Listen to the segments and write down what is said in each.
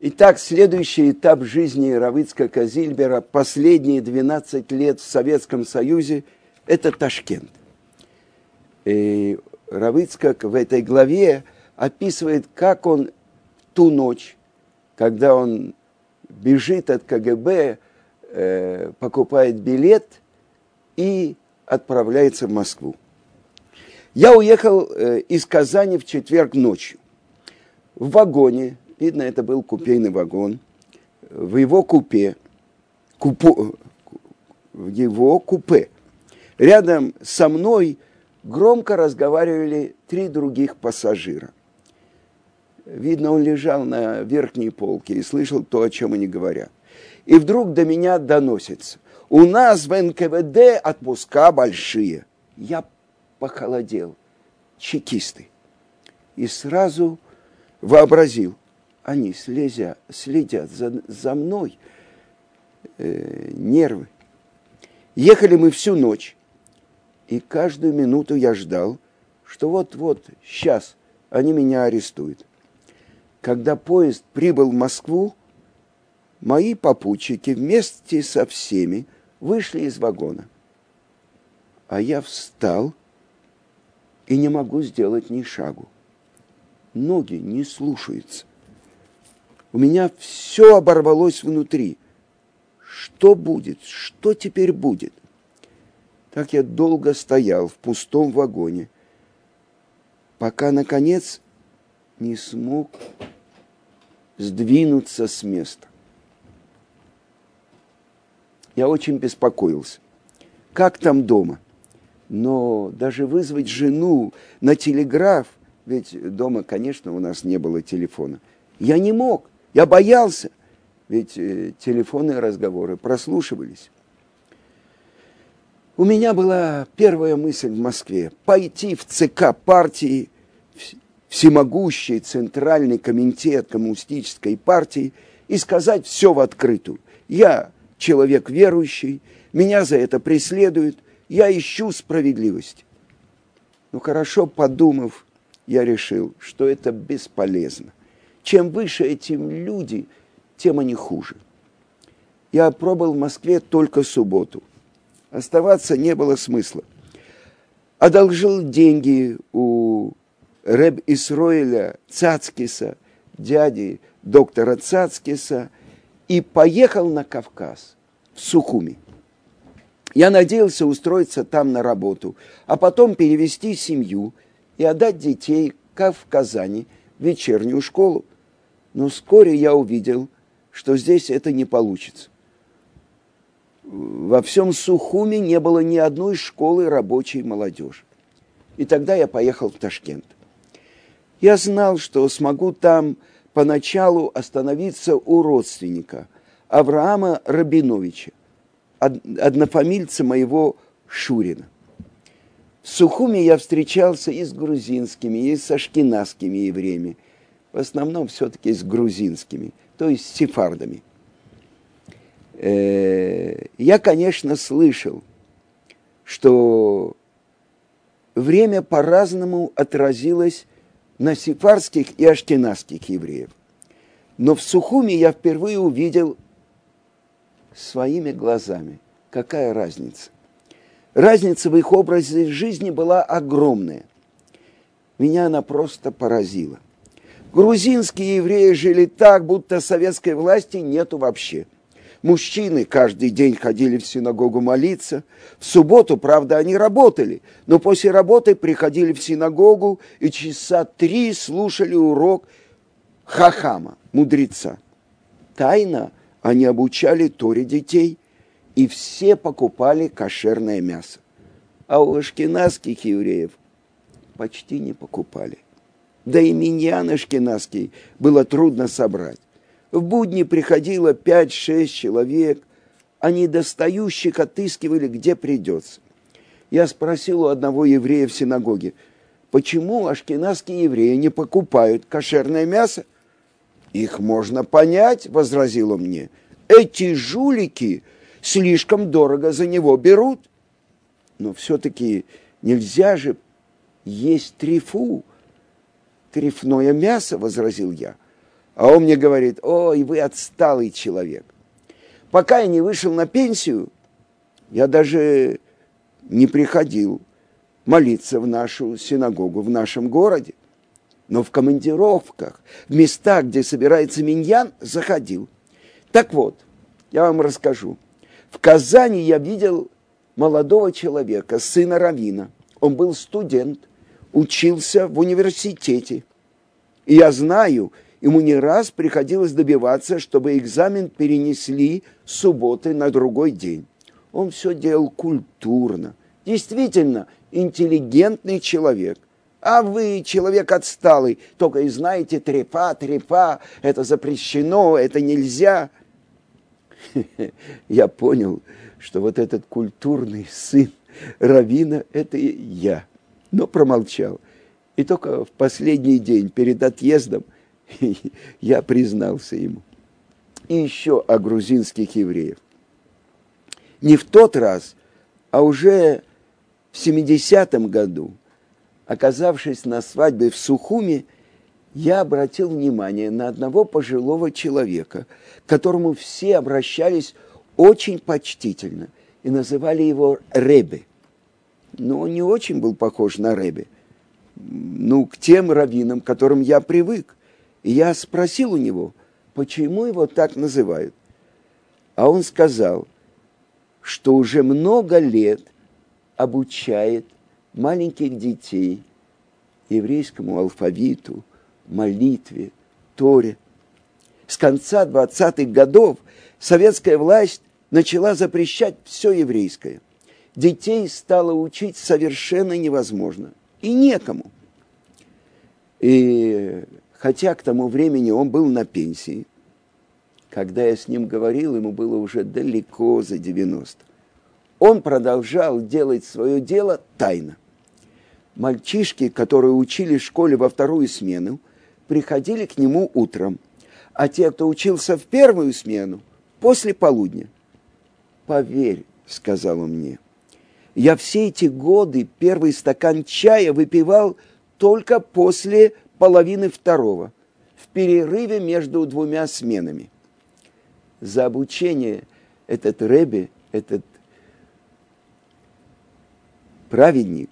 Итак, следующий этап жизни Равицка Казильбера, последние 12 лет в Советском Союзе, это Ташкент. И Равицкак в этой главе описывает, как он ту ночь, когда он бежит от КГБ, э, покупает билет и отправляется в Москву. Я уехал э, из Казани в четверг ночью. В вагоне Видно, это был купейный вагон. В его купе, купу, в его купе, рядом со мной громко разговаривали три других пассажира. Видно, он лежал на верхней полке и слышал то, о чем они говорят. И вдруг до меня доносится. У нас в НКВД отпуска большие. Я похолодел. Чекисты. И сразу вообразил – они слезя, следят за, за мной, э, нервы. Ехали мы всю ночь, и каждую минуту я ждал, что вот-вот, сейчас они меня арестуют. Когда поезд прибыл в Москву, мои попутчики вместе со всеми вышли из вагона. А я встал и не могу сделать ни шагу. Ноги не слушаются у меня все оборвалось внутри. Что будет? Что теперь будет? Так я долго стоял в пустом вагоне, пока, наконец, не смог сдвинуться с места. Я очень беспокоился. Как там дома? Но даже вызвать жену на телеграф, ведь дома, конечно, у нас не было телефона, я не мог – я боялся, ведь э, телефонные разговоры прослушивались. У меня была первая мысль в Москве – пойти в ЦК партии, всемогущий центральный комитет коммунистической партии и сказать все в открытую. Я человек верующий, меня за это преследуют, я ищу справедливости. Но хорошо подумав, я решил, что это бесполезно. Чем выше эти люди, тем они хуже. Я пробыл в Москве только субботу. Оставаться не было смысла. Одолжил деньги у Реб Исроиля Цацкиса, дяди доктора Цацкиса, и поехал на Кавказ, в Сухуми. Я надеялся устроиться там на работу, а потом перевести семью и отдать детей, как в Казани, в вечернюю школу но вскоре я увидел, что здесь это не получится. Во всем Сухуме не было ни одной школы рабочей молодежи. И тогда я поехал в Ташкент. Я знал, что смогу там поначалу остановиться у родственника Авраама Рабиновича, однофамильца моего Шурина. В Сухуме я встречался и с грузинскими, и с ашкенадскими евреями – в основном все-таки с грузинскими, то есть с сефардами. Э, я, конечно, слышал, что время по-разному отразилось на сефарских и аштенадских евреев. Но в Сухуме я впервые увидел своими глазами, какая разница. Разница в их образе жизни была огромная. Меня она просто поразила. Грузинские евреи жили так, будто советской власти нету вообще. Мужчины каждый день ходили в синагогу молиться. В субботу, правда, они работали, но после работы приходили в синагогу и часа три слушали урок хахама, мудреца. Тайно они обучали Торе детей, и все покупали кошерное мясо. А у ашкенадских евреев почти не покупали да и миньян ашкенадский было трудно собрать. В будни приходило пять-шесть человек, а недостающих отыскивали, где придется. Я спросил у одного еврея в синагоге, почему ашкенадские евреи не покупают кошерное мясо? Их можно понять, возразил он мне. Эти жулики слишком дорого за него берут. Но все-таки нельзя же есть трифу, трефное мясо, возразил я. А он мне говорит, ой, вы отсталый человек. Пока я не вышел на пенсию, я даже не приходил молиться в нашу синагогу в нашем городе. Но в командировках, в местах, где собирается миньян, заходил. Так вот, я вам расскажу. В Казани я видел молодого человека, сына Равина. Он был студент, учился в университете. И я знаю, ему не раз приходилось добиваться, чтобы экзамен перенесли с субботы на другой день. Он все делал культурно. Действительно, интеллигентный человек. А вы, человек отсталый, только и знаете трепа, трепа, это запрещено, это нельзя. Я понял, что вот этот культурный сын Равина – это я. Но промолчал. И только в последний день перед отъездом я признался ему. И еще о грузинских евреях. Не в тот раз, а уже в 70-м году, оказавшись на свадьбе в Сухуме, я обратил внимание на одного пожилого человека, к которому все обращались очень почтительно и называли его Ребе. Но он не очень был похож на Ребе. Ну, к тем раввинам, к которым я привык. И я спросил у него, почему его так называют. А он сказал, что уже много лет обучает маленьких детей еврейскому алфавиту, молитве, Торе. С конца 20-х годов советская власть начала запрещать все еврейское. Детей стало учить совершенно невозможно. И некому. И хотя к тому времени он был на пенсии, когда я с ним говорил, ему было уже далеко за 90. Он продолжал делать свое дело тайно. Мальчишки, которые учили в школе во вторую смену, приходили к нему утром, а те, кто учился в первую смену, после полудня. «Поверь», — сказал он мне, — «я все эти годы первый стакан чая выпивал только после половины второго, в перерыве между двумя сменами. За обучение этот Рэбби, этот праведник,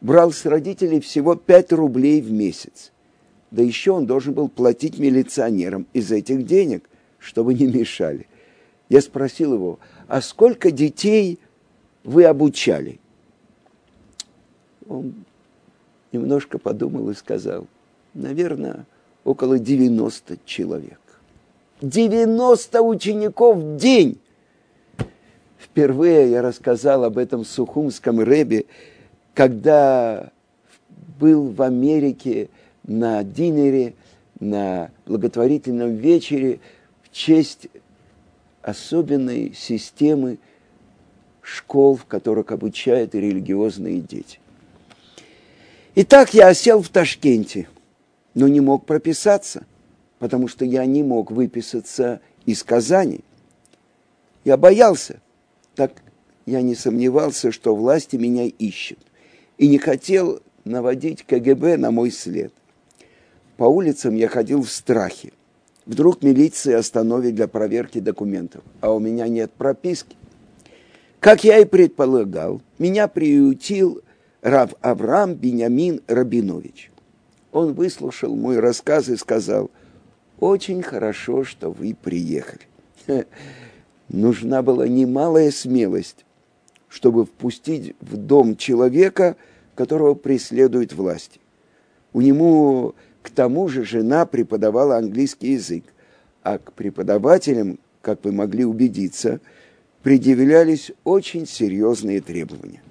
брал с родителей всего 5 рублей в месяц. Да еще он должен был платить милиционерам из этих денег, чтобы не мешали. Я спросил его, а сколько детей вы обучали? Он немножко подумал и сказал, наверное, около 90 человек. 90 учеников в день! Впервые я рассказал об этом сухумском рэбе, когда был в Америке на динере, на благотворительном вечере в честь особенной системы школ, в которых обучают религиозные дети. Итак, я осел в Ташкенте, но не мог прописаться, потому что я не мог выписаться из Казани. Я боялся, так я не сомневался, что власти меня ищут и не хотел наводить КГБ на мой след. По улицам я ходил в страхе. Вдруг милиция остановит для проверки документов, а у меня нет прописки. Как я и предполагал, меня приютил Рав Авраам Бениамин Рабинович. Он выслушал мой рассказ и сказал, очень хорошо, что вы приехали. Нужна была немалая смелость, чтобы впустить в дом человека, которого преследует власть. У него к тому же жена преподавала английский язык, а к преподавателям, как вы могли убедиться, предъявлялись очень серьезные требования.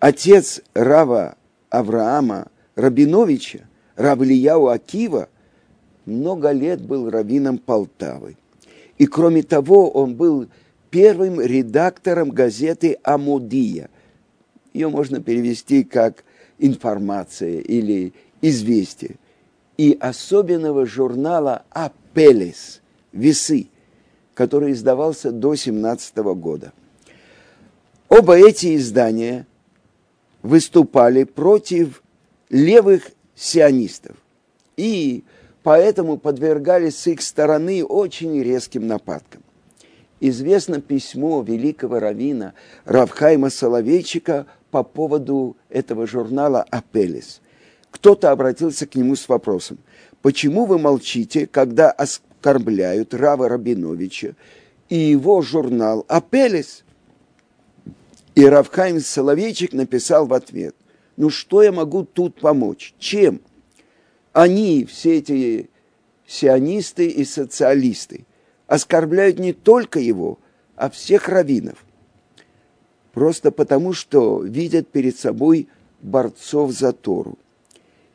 Отец Рава Авраама Рабиновича, Рав Ильяу Акива, много лет был раввином Полтавы. И кроме того, он был первым редактором газеты «Амудия». Ее можно перевести как «информация» или «известие». И особенного журнала «Апелес» «Весы», который издавался до 17 года. Оба эти издания выступали против левых сионистов. и поэтому подвергались с их стороны очень резким нападкам. Известно письмо великого равина Равхайма Соловейчика по поводу этого журнала «Апелес». Кто-то обратился к нему с вопросом, почему вы молчите, когда оскорбляют Рава Рабиновича и его журнал «Апелес»? И Равхайм Соловейчик написал в ответ, ну что я могу тут помочь? Чем? Они, все эти сионисты и социалисты, оскорбляют не только его, а всех раввинов. Просто потому, что видят перед собой борцов за Тору.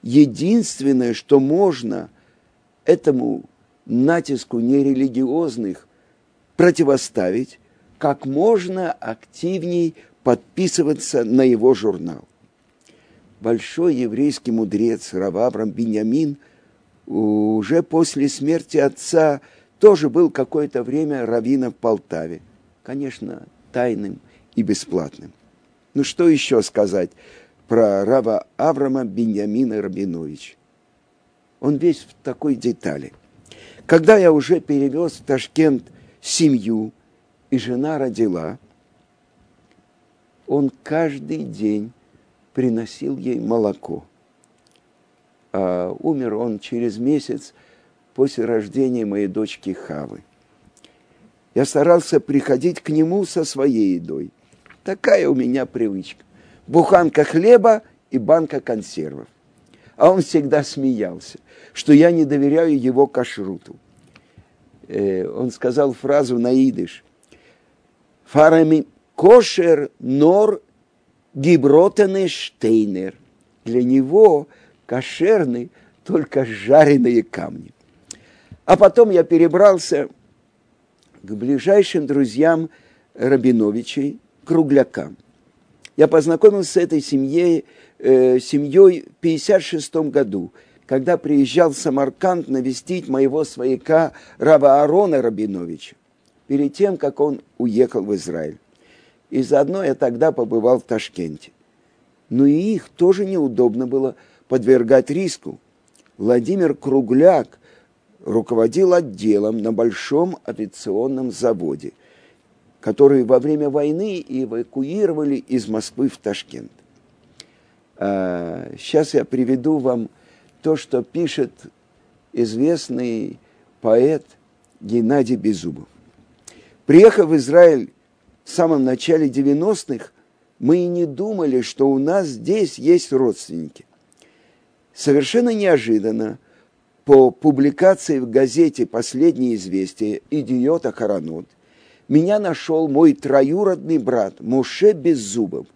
Единственное, что можно этому натиску нерелигиозных противоставить, как можно активней подписываться на его журнал. Большой еврейский мудрец Рававрам Беньямин уже после смерти отца тоже был какое-то время раввином в Полтаве. Конечно, тайным и бесплатным. Ну что еще сказать про Рава Аврама Беньямина Рабинович? Он весь в такой детали. Когда я уже перевез в Ташкент семью, и жена родила – он каждый день приносил ей молоко. А умер он через месяц после рождения моей дочки Хавы. Я старался приходить к нему со своей едой. Такая у меня привычка. Буханка хлеба и банка консервов. А он всегда смеялся, что я не доверяю его кашруту. Э, он сказал фразу на идыш. Фарами кошер нор гибротены штейнер. Для него кошерны только жареные камни. А потом я перебрался к ближайшим друзьям Рабиновичей, круглякам. Я познакомился с этой семьей, э, семьей в 1956 году, когда приезжал Самарканд навестить моего свояка Рава Арона Рабиновича, перед тем, как он уехал в Израиль. И заодно я тогда побывал в Ташкенте. Но и их тоже неудобно было подвергать риску. Владимир Кругляк руководил отделом на большом авиационном заводе, который во время войны эвакуировали из Москвы в Ташкент. Сейчас я приведу вам то, что пишет известный поэт Геннадий Беззубов. Приехав в Израиль в самом начале 90-х мы и не думали, что у нас здесь есть родственники. Совершенно неожиданно по публикации в газете «Последнее известие» «Идиота Харанот» меня нашел мой троюродный брат Муше Беззубов,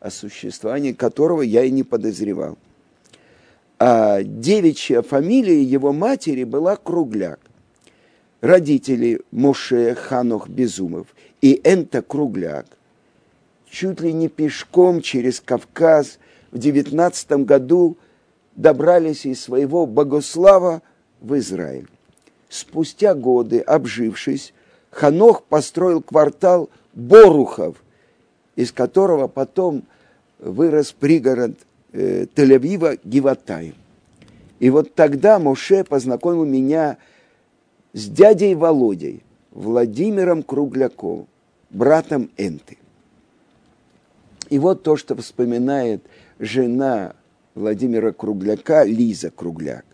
о существовании которого я и не подозревал. А девичья фамилия его матери была Кругляк. Родители Муше Ханох Безумов и Энта Кругляк чуть ли не пешком через Кавказ в девятнадцатом году добрались из своего Богослава в Израиль. Спустя годы, обжившись, Ханох построил квартал Борухов, из которого потом вырос пригород э, Тель-Авива Гиватаем. И вот тогда Моше познакомил меня с дядей Володей, Владимиром Кругляковым, братом Энты. И вот то, что вспоминает жена Владимира Кругляка, Лиза Кругляк.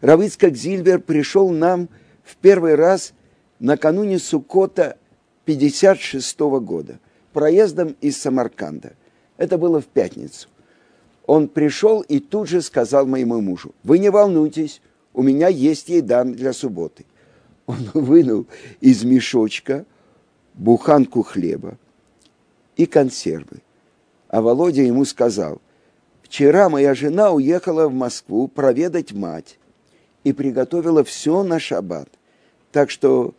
Равыцкак Зильбер пришел нам в первый раз накануне Сукота 56 года, проездом из Самарканда. Это было в пятницу. Он пришел и тут же сказал моему мужу, вы не волнуйтесь, у меня есть еда для субботы – он вынул из мешочка буханку хлеба и консервы. А Володя ему сказал, вчера моя жена уехала в Москву проведать мать и приготовила все на шаббат. Так что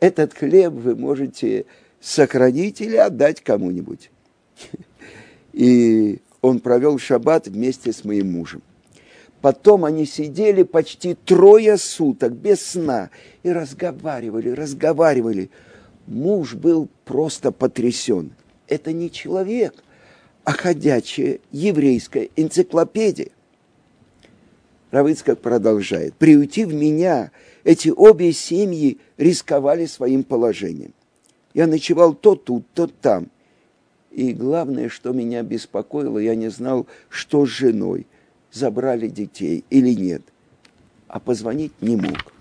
этот хлеб вы можете сохранить или отдать кому-нибудь. И он провел шаббат вместе с моим мужем. Потом они сидели почти трое суток без сна и разговаривали, разговаривали. Муж был просто потрясен. Это не человек, а ходячая еврейская энциклопедия. Равыцкак продолжает. Приютив меня, эти обе семьи рисковали своим положением. Я ночевал то тут, то там. И главное, что меня беспокоило, я не знал, что с женой, забрали детей или нет. А позвонить не мог.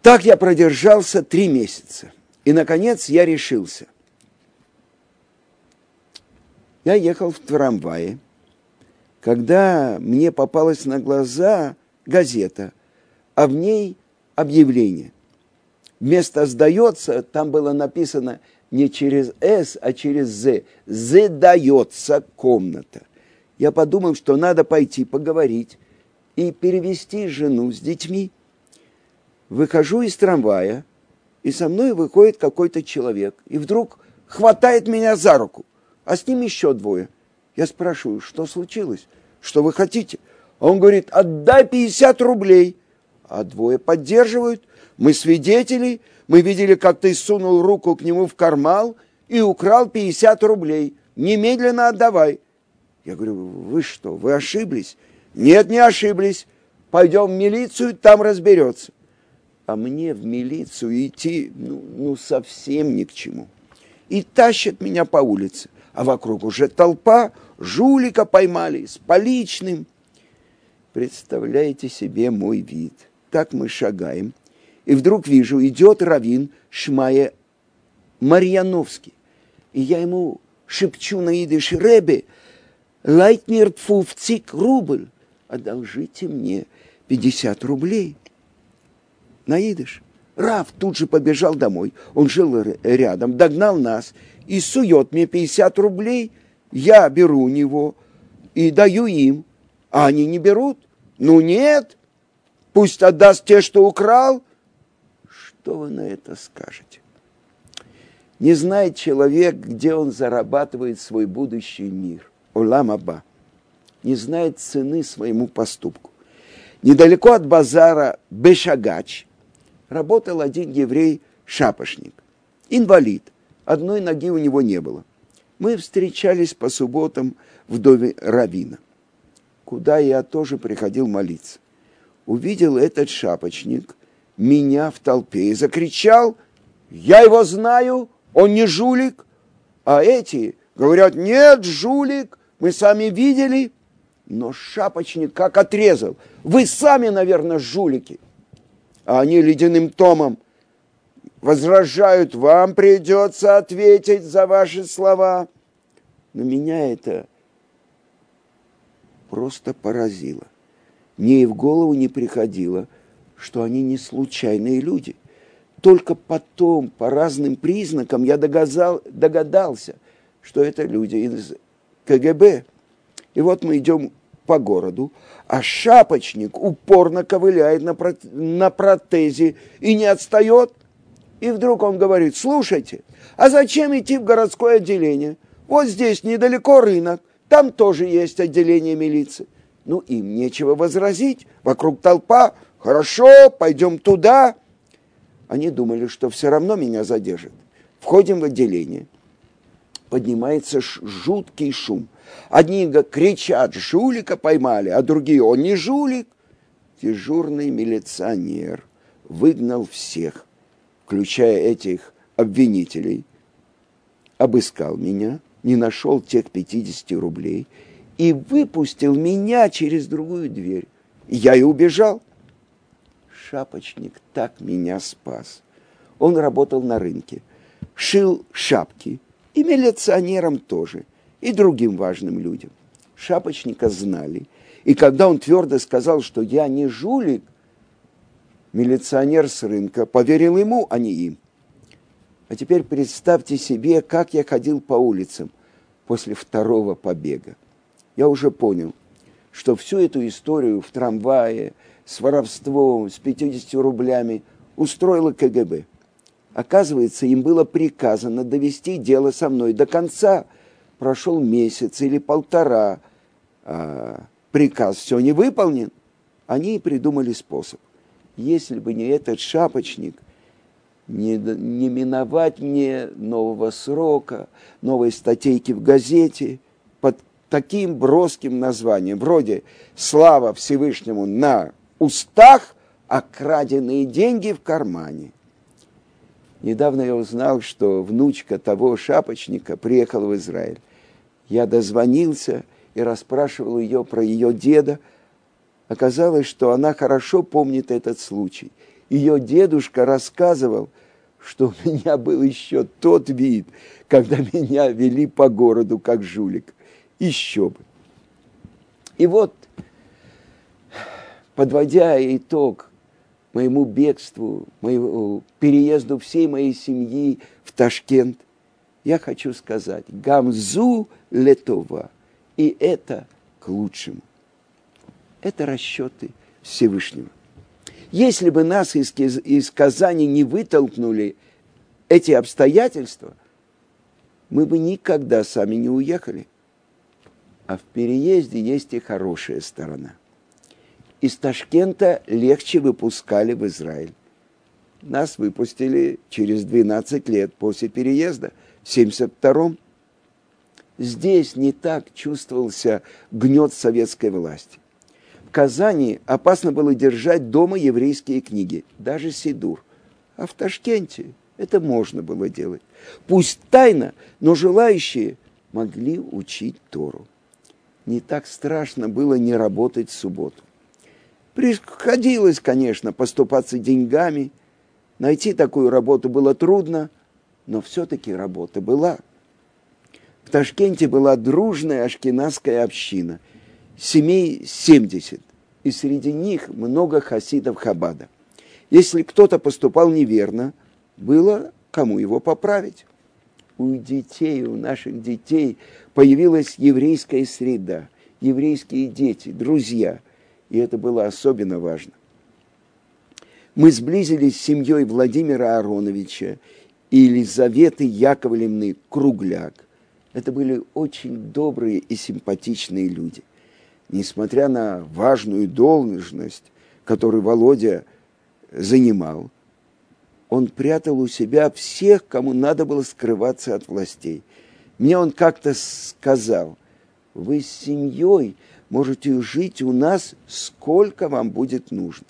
Так я продержался три месяца. И, наконец, я решился. Я ехал в трамвае, когда мне попалась на глаза газета, а в ней объявление. Вместо «сдается» там было написано не через «с», а через «з». «Задается комната». Я подумал, что надо пойти поговорить и перевести жену с детьми. Выхожу из трамвая, и со мной выходит какой-то человек, и вдруг хватает меня за руку а с ним еще двое. Я спрашиваю, что случилось? Что вы хотите? Он говорит, отдай 50 рублей. А двое поддерживают. Мы свидетели, мы видели, как ты сунул руку к нему в карман и украл 50 рублей. Немедленно отдавай. Я говорю, вы что, вы ошиблись? Нет, не ошиблись. Пойдем в милицию, там разберется. А мне в милицию идти, ну, ну совсем ни к чему. И тащат меня по улице а вокруг уже толпа, жулика поймали с поличным. Представляете себе мой вид. Так мы шагаем, и вдруг вижу, идет равин Шмая Марьяновский. И я ему шепчу на идыш Ребе, Лайтнер пфуфцик рубль, одолжите мне 50 рублей. На идыш. Рав тут же побежал домой. Он жил рядом, догнал нас и сует мне 50 рублей. Я беру у него и даю им. А они не берут. Ну нет, пусть отдаст те, что украл. Что вы на это скажете? Не знает человек, где он зарабатывает свой будущий мир. Олам Аба. Не знает цены своему поступку. Недалеко от базара Бешагач – работал один еврей-шапошник, инвалид. Одной ноги у него не было. Мы встречались по субботам в доме Равина, куда я тоже приходил молиться. Увидел этот шапочник меня в толпе и закричал, я его знаю, он не жулик. А эти говорят, нет, жулик, мы сами видели. Но шапочник как отрезал. Вы сами, наверное, жулики а они ледяным томом возражают, вам придется ответить за ваши слова. Но меня это просто поразило. Мне и в голову не приходило, что они не случайные люди. Только потом, по разным признакам, я догадал, догадался, что это люди из КГБ. И вот мы идем по городу, а шапочник упорно ковыляет на, про... на протезе и не отстает. И вдруг он говорит, слушайте, а зачем идти в городское отделение? Вот здесь недалеко рынок, там тоже есть отделение милиции. Ну, им нечего возразить, вокруг толпа, хорошо, пойдем туда. Они думали, что все равно меня задержат. Входим в отделение. Поднимается жуткий шум. Одни кричат, жулика поймали, а другие, он не жулик. Дежурный милиционер выгнал всех, включая этих обвинителей, обыскал меня, не нашел тех 50 рублей и выпустил меня через другую дверь. Я и убежал. Шапочник так меня спас. Он работал на рынке, шил шапки, и милиционерам тоже – и другим важным людям. Шапочника знали. И когда он твердо сказал, что я не жулик, милиционер с рынка поверил ему, а не им. А теперь представьте себе, как я ходил по улицам после второго побега. Я уже понял, что всю эту историю в трамвае с воровством, с 50 рублями устроила КГБ. Оказывается, им было приказано довести дело со мной до конца – прошел месяц или полтора, а, приказ все не выполнен, они придумали способ. Если бы не этот шапочник, не, не миновать мне нового срока, новой статейки в газете, под таким броским названием, вроде «Слава Всевышнему на устах, а краденные деньги в кармане». Недавно я узнал, что внучка того шапочника приехала в Израиль. Я дозвонился и расспрашивал ее про ее деда. Оказалось, что она хорошо помнит этот случай. Ее дедушка рассказывал, что у меня был еще тот вид, когда меня вели по городу как жулик. Еще бы. И вот, подводя итог моему бегству, моему переезду всей моей семьи в Ташкент, я хочу сказать, гамзу летова, и это к лучшему. Это расчеты Всевышнего. Если бы нас из, из Казани не вытолкнули эти обстоятельства, мы бы никогда сами не уехали. А в переезде есть и хорошая сторона. Из Ташкента легче выпускали в Израиль. Нас выпустили через 12 лет после переезда, в 72-м. Здесь не так чувствовался гнет советской власти. В Казани опасно было держать дома еврейские книги, даже Сидур. А в Ташкенте это можно было делать. Пусть тайно, но желающие могли учить Тору. Не так страшно было не работать в субботу. Приходилось, конечно, поступаться деньгами. Найти такую работу было трудно, но все-таки работа была. В Ташкенте была дружная ашкенадская община, семей 70, и среди них много хасидов Хабада. Если кто-то поступал неверно, было кому его поправить. У детей, у наших детей появилась еврейская среда, еврейские дети, друзья, и это было особенно важно. Мы сблизились с семьей Владимира Ароновича и Елизаветы Яковлевны Кругляк. Это были очень добрые и симпатичные люди. Несмотря на важную должность, которую Володя занимал – он прятал у себя всех, кому надо было скрываться от властей. Мне он как-то сказал, вы с семьей можете жить у нас, сколько вам будет нужно.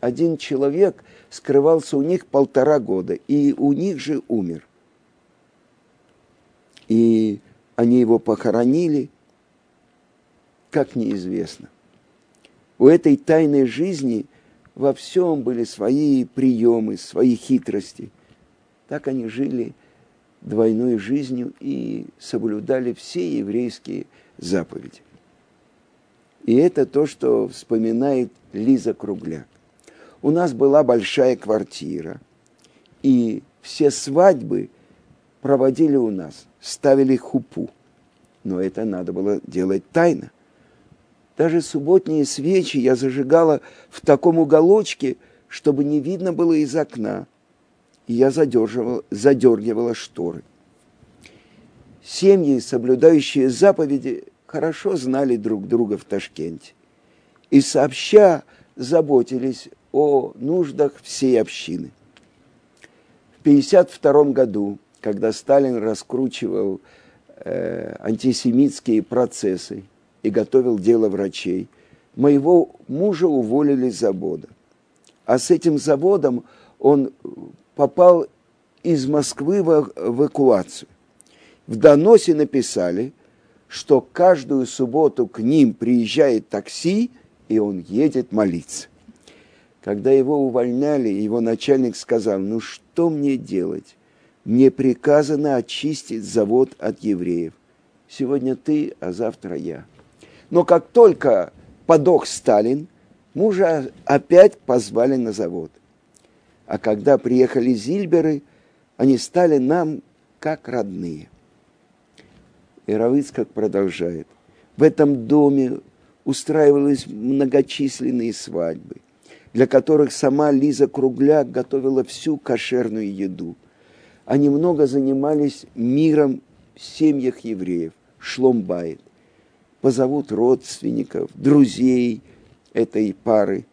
Один человек скрывался у них полтора года, и у них же умер. И они его похоронили, как неизвестно. У этой тайной жизни во всем были свои приемы, свои хитрости. Так они жили двойной жизнью и соблюдали все еврейские заповеди. И это то, что вспоминает Лиза Кругляк. У нас была большая квартира, и все свадьбы проводили у нас, ставили хупу. Но это надо было делать тайно – даже субботние свечи я зажигала в таком уголочке, чтобы не видно было из окна. И я задерживала, задергивала шторы. Семьи, соблюдающие заповеди, хорошо знали друг друга в Ташкенте. И сообща заботились о нуждах всей общины. В 1952 году, когда Сталин раскручивал э, антисемитские процессы, и готовил дело врачей. Моего мужа уволили с завода. А с этим заводом он попал из Москвы в эвакуацию. В доносе написали, что каждую субботу к ним приезжает такси, и он едет молиться. Когда его увольняли, его начальник сказал, ну что мне делать? Мне приказано очистить завод от евреев. Сегодня ты, а завтра я. Но как только подох Сталин, мужа опять позвали на завод. А когда приехали Зильберы, они стали нам как родные. И Равыцкак продолжает. В этом доме устраивались многочисленные свадьбы, для которых сама Лиза Кругляк готовила всю кошерную еду. Они много занимались миром в семьях евреев, шломбайт позовут родственников, друзей этой пары.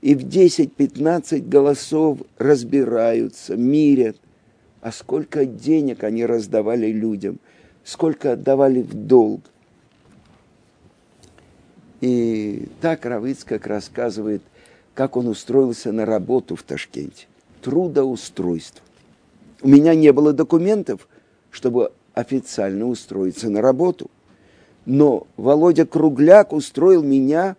И в 10-15 голосов разбираются, мирят. А сколько денег они раздавали людям, сколько отдавали в долг. И так Равыцкак рассказывает, как он устроился на работу в Ташкенте. Трудоустройство. У меня не было документов, чтобы официально устроиться на работу. Но Володя Кругляк устроил меня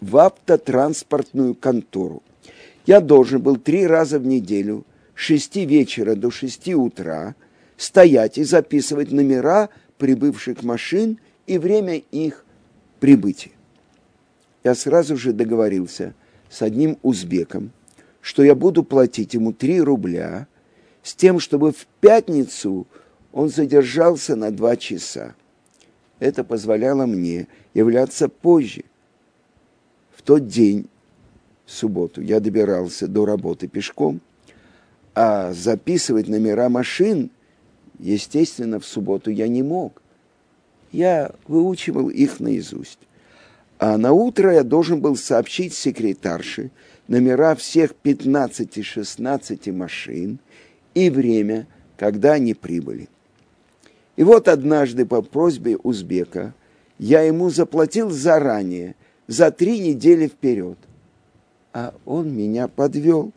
в автотранспортную контору. Я должен был три раза в неделю, с шести вечера до шести утра, стоять и записывать номера прибывших машин и время их прибытия. Я сразу же договорился с одним узбеком, что я буду платить ему 3 рубля с тем, чтобы в пятницу он задержался на два часа. Это позволяло мне являться позже. В тот день, в субботу, я добирался до работы пешком, а записывать номера машин, естественно, в субботу я не мог. Я выучивал их наизусть. А на утро я должен был сообщить секретарше номера всех 15-16 машин и время, когда они прибыли. И вот однажды по просьбе узбека я ему заплатил заранее, за три недели вперед. А он меня подвел,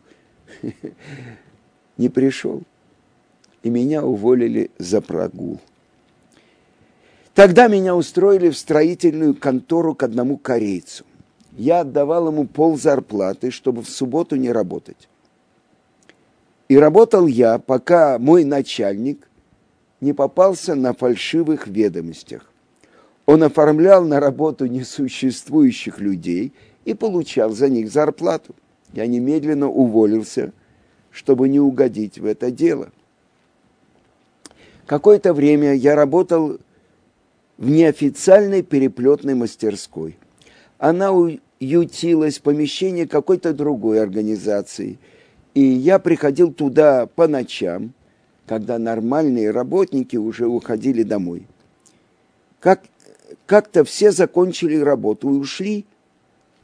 не пришел. И меня уволили за прогул. Тогда меня устроили в строительную контору к одному корейцу. Я отдавал ему пол зарплаты, чтобы в субботу не работать. И работал я, пока мой начальник не попался на фальшивых ведомостях. Он оформлял на работу несуществующих людей и получал за них зарплату. Я немедленно уволился, чтобы не угодить в это дело. Какое-то время я работал в неофициальной переплетной мастерской. Она ютилась в помещении какой-то другой организации, и я приходил туда по ночам – когда нормальные работники уже уходили домой. Как, как-то все закончили работу и ушли,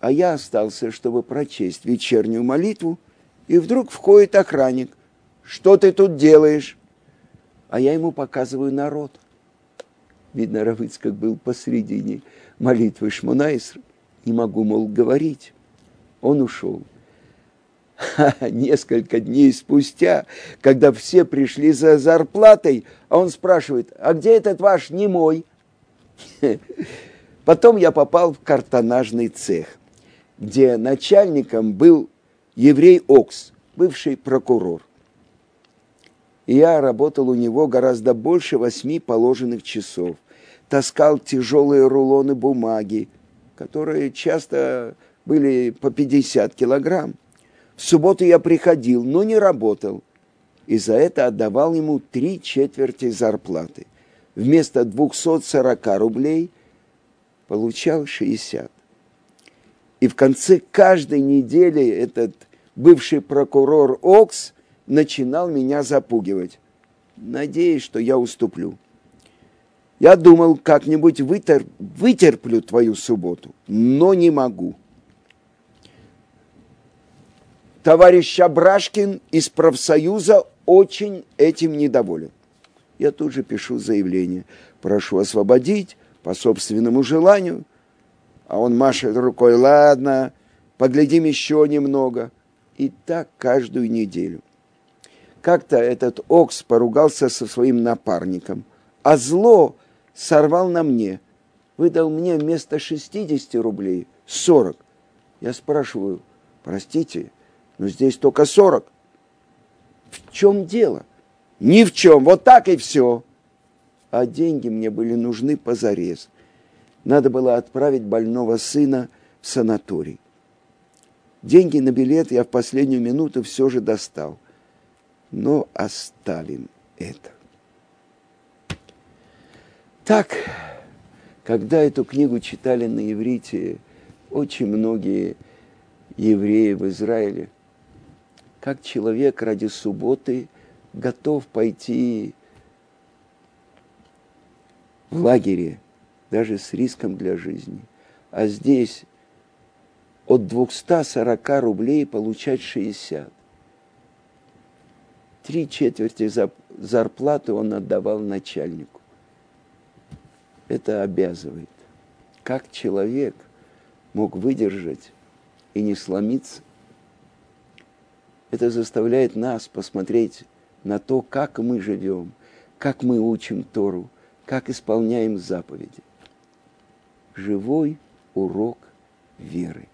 а я остался, чтобы прочесть вечернюю молитву, и вдруг входит охранник. «Что ты тут делаешь?» А я ему показываю народ. Видно, Равыцкак был посредине молитвы Шмонайср. Не могу, мол, говорить. Он ушел. несколько дней спустя, когда все пришли за зарплатой, а он спрашивает, а где этот ваш немой? Потом я попал в картонажный цех, где начальником был еврей Окс, бывший прокурор. И я работал у него гораздо больше восьми положенных часов. Таскал тяжелые рулоны бумаги, которые часто были по 50 килограмм. В субботу я приходил, но не работал. И за это отдавал ему три четверти зарплаты. Вместо 240 рублей получал 60. И в конце каждой недели этот бывший прокурор Окс начинал меня запугивать, надеясь, что я уступлю. Я думал, как-нибудь вытер... вытерплю твою субботу, но не могу товарищ Абрашкин из профсоюза очень этим недоволен. Я тут же пишу заявление. Прошу освободить по собственному желанию. А он машет рукой, ладно, поглядим еще немного. И так каждую неделю. Как-то этот Окс поругался со своим напарником, а зло сорвал на мне. Выдал мне вместо 60 рублей 40. Я спрашиваю, простите, но здесь только 40. В чем дело? Ни в чем, вот так и все. А деньги мне были нужны позарез. Надо было отправить больного сына в санаторий. Деньги на билет я в последнюю минуту все же достал. Но оставим это. Так, когда эту книгу читали на иврите, очень многие евреи в Израиле как человек ради субботы готов пойти в лагере, даже с риском для жизни. А здесь от 240 рублей получать 60. Три четверти зарплаты он отдавал начальнику. Это обязывает. как человек мог выдержать и не сломиться. Это заставляет нас посмотреть на то, как мы живем, как мы учим Тору, как исполняем заповеди. Живой урок веры.